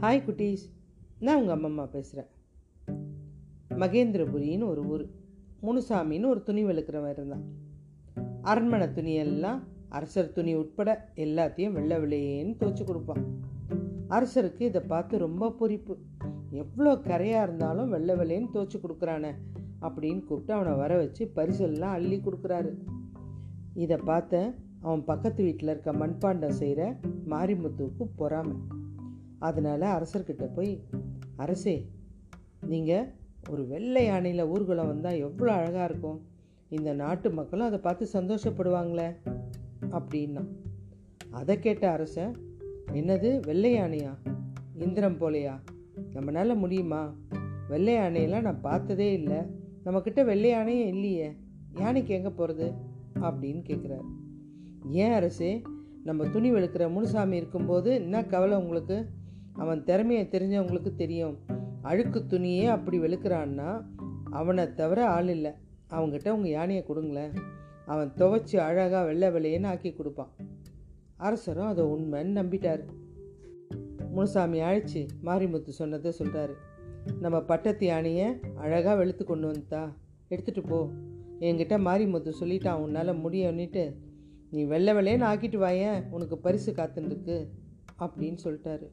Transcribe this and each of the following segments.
Hi குட்டீஸ். நான் உங்கள் அம்மம்மா பேசுகிறேன் மகேந்திரபுரின்னு ஒரு ஊர். முனுசாமின்னு ஒரு துணி வெளுக்கிறவன் இருந்தான். அரண்மனை துணியெல்லாம் அரசர் துணி உட்பட எல்லாத்தையும் வெள்ளை வெள்ளையேன்னு துவச்சி கொடுப்பான். அரசருக்கு இதை பார்த்து ரொம்ப பொறிப்பு. எவ்வளோ கரையாக இருந்தாலும் வெள்ளை விளையன்னு துவச்சி கொடுக்குறானே அப்படின்னு கூப்பிட்டு அவனை வர வச்சு பரிசெல்லாம் அள்ளி கொடுக்குறாரு. இதை பார்த்த அவன் பக்கத்து வீட்டில் இருக்க மண்பாண்டம் செய்கிற மாரிமுத்துவுக்கு பொறாமை. அதனால் அரசர்கிட்ட போய் அரசே நீங்கள் ஒரு வெள்ளை யானையில் ஊர்வலம் வந்தால் எவ்வளோ அழகாக இருக்கும். இந்த நாட்டு மக்களும் அதை பார்த்து சந்தோஷப்படுவாங்களே அப்படின்னா. அதை கேட்ட அரசன் என்னது வெள்ளை யானையா? இந்திரம் போலையா? நம்மளால முடியுமா? வெள்ளை யானையெல்லாம் நான் பார்த்ததே இல்லை. நம்மக்கிட்ட வெள்ளை யானையே இல்லையே. யானைக்கு எங்கே போகிறது அப்படின்னு கேட்குறாரு ஏன் அரசே நம்ம துணி வெளுக்கிற முனுசாமி இருக்கும்போது என்ன கவலை உங்களுக்கு? அவன் திறமையை தெரிஞ்சவங்களுக்கு தெரியும். அழுக்கு துணியே அப்படி வெளுக்கிறான்னா அவனை தவிர ஆள் இல்லை. அவங்ககிட்ட உங்கள் யானையை கொடுங்களேன். அவன் துவைச்சி அழகாக வெள்ளை வெள்ளையேன்னு ஆக்கி கொடுப்பான். அரசரும் அதை உண்மைன்னு நம்பிட்டார். முனுசாமி அழைச்சி மாரிமுத்து சொன்னதை சொல்கிறாரு நம்ம பட்டத்து யானையை அழகாக வெளுத்து கொண்டு வந்துட்டா. எடுத்துகிட்டு போ. என்கிட்ட மாரிமுத்து சொல்லிட்டான். உன்னால் முடியும்னுட்டு நீ வெள்ளை வெள்ளையன்னு ஆக்கிட்டு வாயேன். உனக்கு பரிசு காத்துருக்கு அப்படின்னு சொல்லிட்டாரு.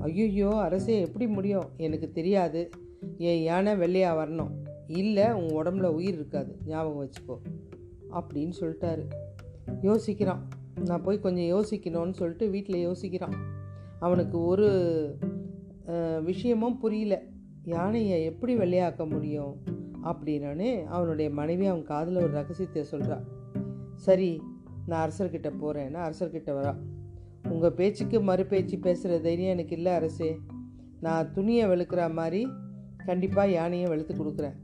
ஐயோ அரசே எப்படி முடியும்? எனக்கு தெரியாது. என் யானை வெள்ளையாக வரணும். இல்லை உன் உடம்புல உயிர் இருக்காது. ஞாபகம் வச்சுக்கோ. அப்படின்னு சொல்லிட்டாரு. யோசிக்கிறான். நான் போய் கொஞ்சம் யோசிக்கணும்னு சொல்லிட்டு வீட்டில் யோசிக்கிறான். அவனுக்கு ஒரு விஷயமும் புரியல. யானையை எப்படி வெள்ளையாக்க முடியும்? அப்படின்னே அவனுடைய மனைவி அவன் காதில் ஒரு ரகசியத்தை சொல்கிறான் சரி நான் அரசர்கிட்ட போகிறேன்னா அரசர்கிட்ட வரான் உங்கள் பேச்சுக்கு மறுபேச்சு பேசுகிற தைரியம் எனக்கு இல்லை அரசே. நான் துணியை வெளுக்கிற மாதிரி கண்டிப்பாக யானையை வெளுத்து கொடுக்குறேன்.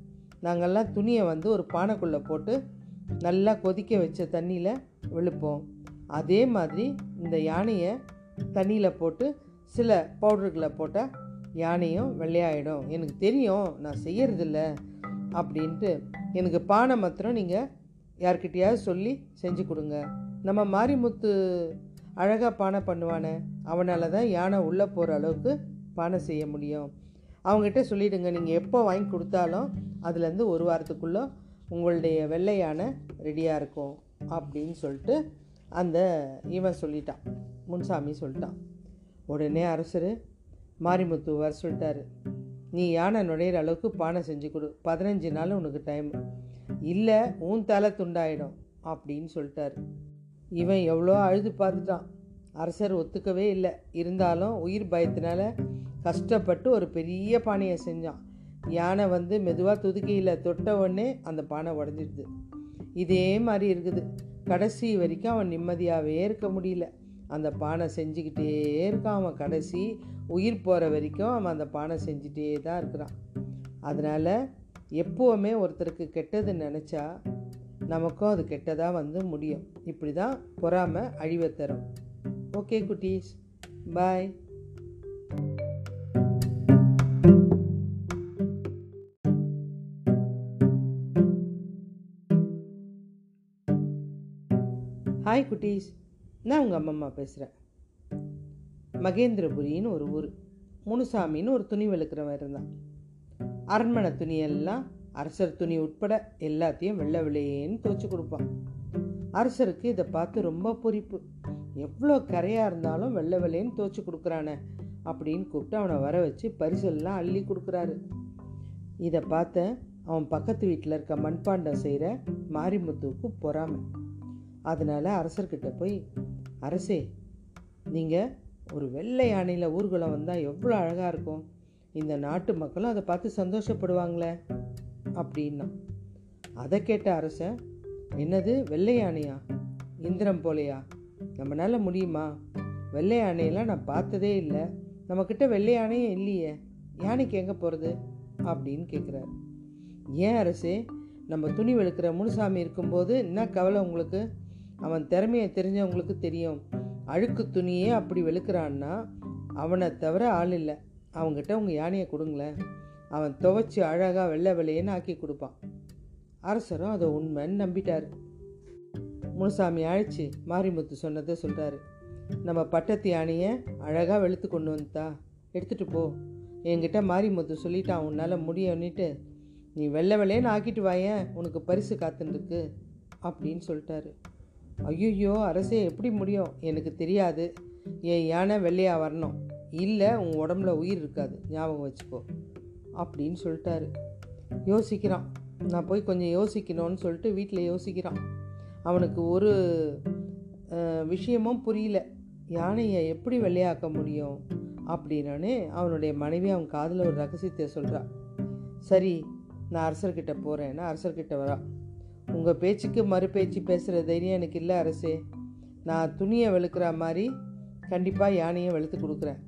நாங்கள்லாம் துணியை வந்து ஒரு பானைக்குள்ளே போட்டு நல்லா கொதிக்க வச்ச தண்ணியில் வெளுப்போம். அதே மாதிரி இந்த யானையை தண்ணியில் போட்டு சில பவுடர்களை போட்டால் யானையும் வெள்ளையாயிடும். எனக்கு தெரியும் நான் செய்யறதில்ல அப்படின்ட்டு. எனக்கு பானை மாத்திரம் நீங்கள் யார்கிட்டயாவது சொல்லி செஞ்சு கொடுங்க. நம்ம மாரிமுத்து அழகாக பானை பண்ணுவானே அவனால் தான் யானை உள்ளே போகிற அளவுக்கு பானை செய்ய முடியும். அவங்ககிட்ட சொல்லிவிடுங்க நீங்கள் எப்போ வாங்கி கொடுத்தாலும் அதுலேருந்து ஒரு வாரத்துக்குள்ளே உங்களுடைய வெள்ளை யானை ரெடியாக இருக்கும் அப்படின்னு சொல்லிட்டு அந்த இவன் சொல்லிட்டான். முன்சாமி சொல்லிட்டான். உடனே அரசர் மாரிமுத்து வர சொல்லிட்டாரு நீ யானை நுழையிற அளவுக்கு பானை செஞ்சு கொடு பதினஞ்சு நாள் உனக்கு டைம் இல்லை உன் தலை துண்டாயிடும் அப்படின்னு சொல்லிட்டாரு. இவன் எவ்வளோ அழுது பார்த்துட்டான். அரசர் ஒத்துக்கவே இல்லை. இருந்தாலும் உயிர் பயத்தினால கஷ்டப்பட்டு ஒரு பெரிய பானையை செஞ்சான். யானை வந்து மெதுவாக துதுக்கியில் தொட்ட உடனே அந்த பானை உடஞ்சிடுது. இதே மாதிரி இருக்குது. கடைசி வரைக்கும் அவன் நிம்மதியாகவே இருக்க முடியல. அந்த பானை செஞ்சுக்கிட்டே இருக்கான் அவன். கடைசி உயிர் போகிற வரைக்கும் அவன் அந்த பானை செஞ்சிட்டே தான் இருக்கிறான். அதனால் எப்போவுமே ஒருத்தருக்கு கெட்டது நினச்சா நமக்கும் அது கெட்டதாக வந்து முடியும். இப்படி தான் பொறாமை அழிவை தரும். ஓகே குட்டீஸ். பாய் ஹாய் குட்டீஸ். நான் உங்கள் அம்மம்மா பேசுகிறேன் மகேந்திரபுரின்னு ஒரு ஊர். முனுசாமின்னு ஒரு துணி வெளுக்கிறவன் இருந்தான். அரண்மனை துணியெல்லாம் அரசர் துணி உட்பட எல்லாத்தையும் வெள்ளை வெள்ளையேன்னு துவைச்சு கொடுப்பான். அரசருக்கு இதை பார்த்து ரொம்ப பொறிப்பு. எவ்வளோ கரையாக இருந்தாலும் வெள்ளை வெள்ளையன்னு துவைச்சு கொடுக்குறானே அப்படின்னு கூப்பிட்டு அவனை வர வச்சு பரிசெல்லாம் அள்ளி கொடுக்குறாரு. இதை பார்த்த அவன் பக்கத்து வீட்டில் இருக்க மண்பாண்டம் செய்கிற மாரிமுத்துவுக்கு பொறாமை. அதனால் அரசர்கிட்ட போய் அரசே நீங்கள் ஒரு வெள்ளை யானையில் ஊர்வலம் வந்தால் எவ்வளோ அழகாக இருக்கும். இந்த நாட்டு மக்களும் அதை பார்த்து சந்தோஷப்படுவாங்களே. அப்படின்னா. அதை கேட்ட அரசன் என்னது வெள்ளை யானையா? இந்திரம் போலையா? நம்மளால முடியுமா? வெள்ளை யானையெல்லாம் நான் பார்த்ததே இல்லை. நம்மக்கிட்ட வெள்ளை யானையே இல்லையே. யானைக்கு எங்கே போகிறது அப்படின்னு கேட்குறாரு ஏன் அரசே? நம்ம துணி வெளுக்கிற முனுசாமி இருக்கும்போது என்ன கவலை உங்களுக்கு? அவன் திறமையை தெரிஞ்சவங்களுக்கு தெரியும். அழுக்கு துணியே அப்படி வெளுக்கிறான்னா அவனை தவிர ஆள் இல்லை. அவங்ககிட்ட உங்கள் யானையை கொடுங்களேன். அவன் துவைச்சி அழகாக வெள்ளை வெள்ளையன்னு ஆக்கி கொடுப்பான். அரசரும் அதை உண்மைன்னு நம்பிட்டார். முனுசாமி அழைச்சி மாரிமுத்து சொன்னதை சொல்கிறாரு நம்ம பட்டத்து யானையை அழகாக வெளுத்து கொண்டு வந்துட்டா. எடுத்துகிட்டு போ. என்கிட்ட மாரிமுத்து சொல்லிட்டான் உன்னால் முடியும்னுட்டு. நீ வெள்ளை வெள்ளையன்னு ஆக்கிட்டு வாயேன் உனக்கு பரிசு காத்துருக்கு அப்படின்னு சொல்லிட்டாரு. ஐயோ அரசே எப்படி முடியும்? எனக்கு தெரியாது. என் யானை வெள்ளையாக வரணும். இல்லை உன் உடம்புல உயிர் இருக்காது. ஞாபகம் வச்சுக்கோ. அப்படின்னு சொல்லிட்டாரு. யோசிக்கிறான். நான் போய் கொஞ்சம் யோசிக்கணும்னு சொல்லிட்டு வீட்டில் யோசிக்கிறான். அவனுக்கு ஒரு விஷயமும் புரியல. யானையை எப்படி வெள்ளையாக்க முடியும் அப்படின்னே அவனுடைய மனைவி அவன் காதில் ஒரு ரகசியத்தை சொல்கிறா சரி நான் அரசர்கிட்ட போகிறேன்னா அரசர்கிட்ட வரா. உங்கள் பேச்சுக்கு மறு பேச்சு பேசுகிற தைரியம் எனக்கு இல்லை அரசே. நான் துணியை வெளுக்கிற மாதிரி கண்டிப்பாக யானையை வெளுத்து கொடுக்குறேன்.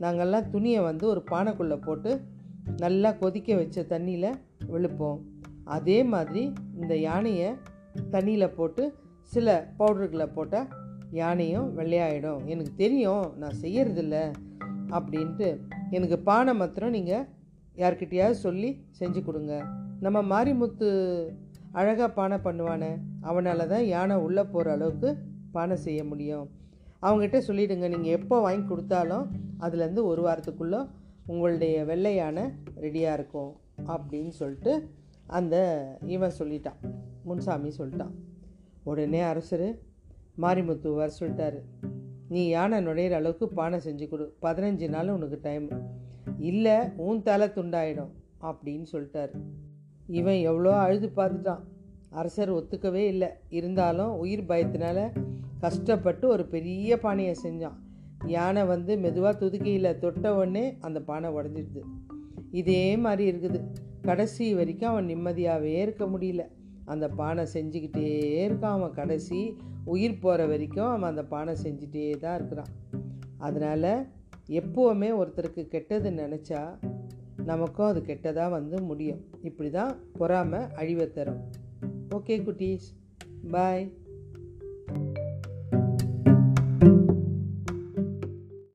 நாங்கள்லாம் துணியை வந்து ஒரு பானைக்குள்ளே போட்டு நல்லா கொதிக்க வச்ச தண்ணியில் வெளுப்போம். அதே மாதிரி இந்த யானையை தண்ணியில் போட்டு சில பவுடர்களை போட்டால் யானையும் வெள்ளையாயிடும். எனக்கு தெரியும் நான் செய்யறதில்ல அப்படின்ட்டு எனக்கு பானை மாத்திரம் நீங்கள் யார்கிட்டயாவது சொல்லி செஞ்சு கொடுங்க. நம்ம மாரிமுத்து அழகாக பானை பண்ணுவானே அவனால் தான் யானை உள்ளே போகிற அளவுக்கு பானை செய்ய முடியும். அவங்ககிட்ட சொல்லிவிடுங்க நீங்கள் எப்போ வாங்கி கொடுத்தாலும் அதுலேருந்து ஒரு வாரத்துக்குள்ளே உங்களுடைய வெள்ளை யானை ரெடியாக இருக்கும் அப்படின்னு சொல்லிட்டு அந்த இவன் சொல்லிட்டான். முன்சாமி சொல்லிட்டான். உடனே அரசர் மாரிமுத்து வர சொல்லிட்டாரு. நீ யானை நுழையிற அளவுக்கு பானை செஞ்சு கொடு. பதினஞ்சு நாள் உனக்கு டைம் இல்லை உன் தலை துண்டாயிடும் அப்படின்னு சொல்லிட்டாரு. இவன் எவ்வளோ அழுது பார்த்துட்டான். அரசர் ஒத்துக்கவே இல்லை. இருந்தாலும் உயிர் பயத்தினால கஷ்டப்பட்டு ஒரு பெரிய பானையை செஞ்சான். யானை வந்து மெதுவாக துதுக்கியில் தொட்ட உடனே அந்த பானை உடஞ்சிடுது. இதே மாதிரி இருக்குது. கடைசி வரைக்கும் அவன் நிம்மதியாகவே இருக்க முடியல. அந்த பானை செஞ்சுக்கிட்டே இருக்கான் அவன் கடைசி. உயிர் போகிற வரைக்கும் அவன் அந்த பானை செஞ்சுட்டே தான் இருக்கிறான். அதனால் எப்போவுமே ஒருத்தருக்கு கெட்டது நினச்சா நமக்கும் அது கெட்டதாக வந்து முடியும். இப்படி தான் பொறாமை அழிவை தரும். ஓகே குட்டீஸ். பாய்.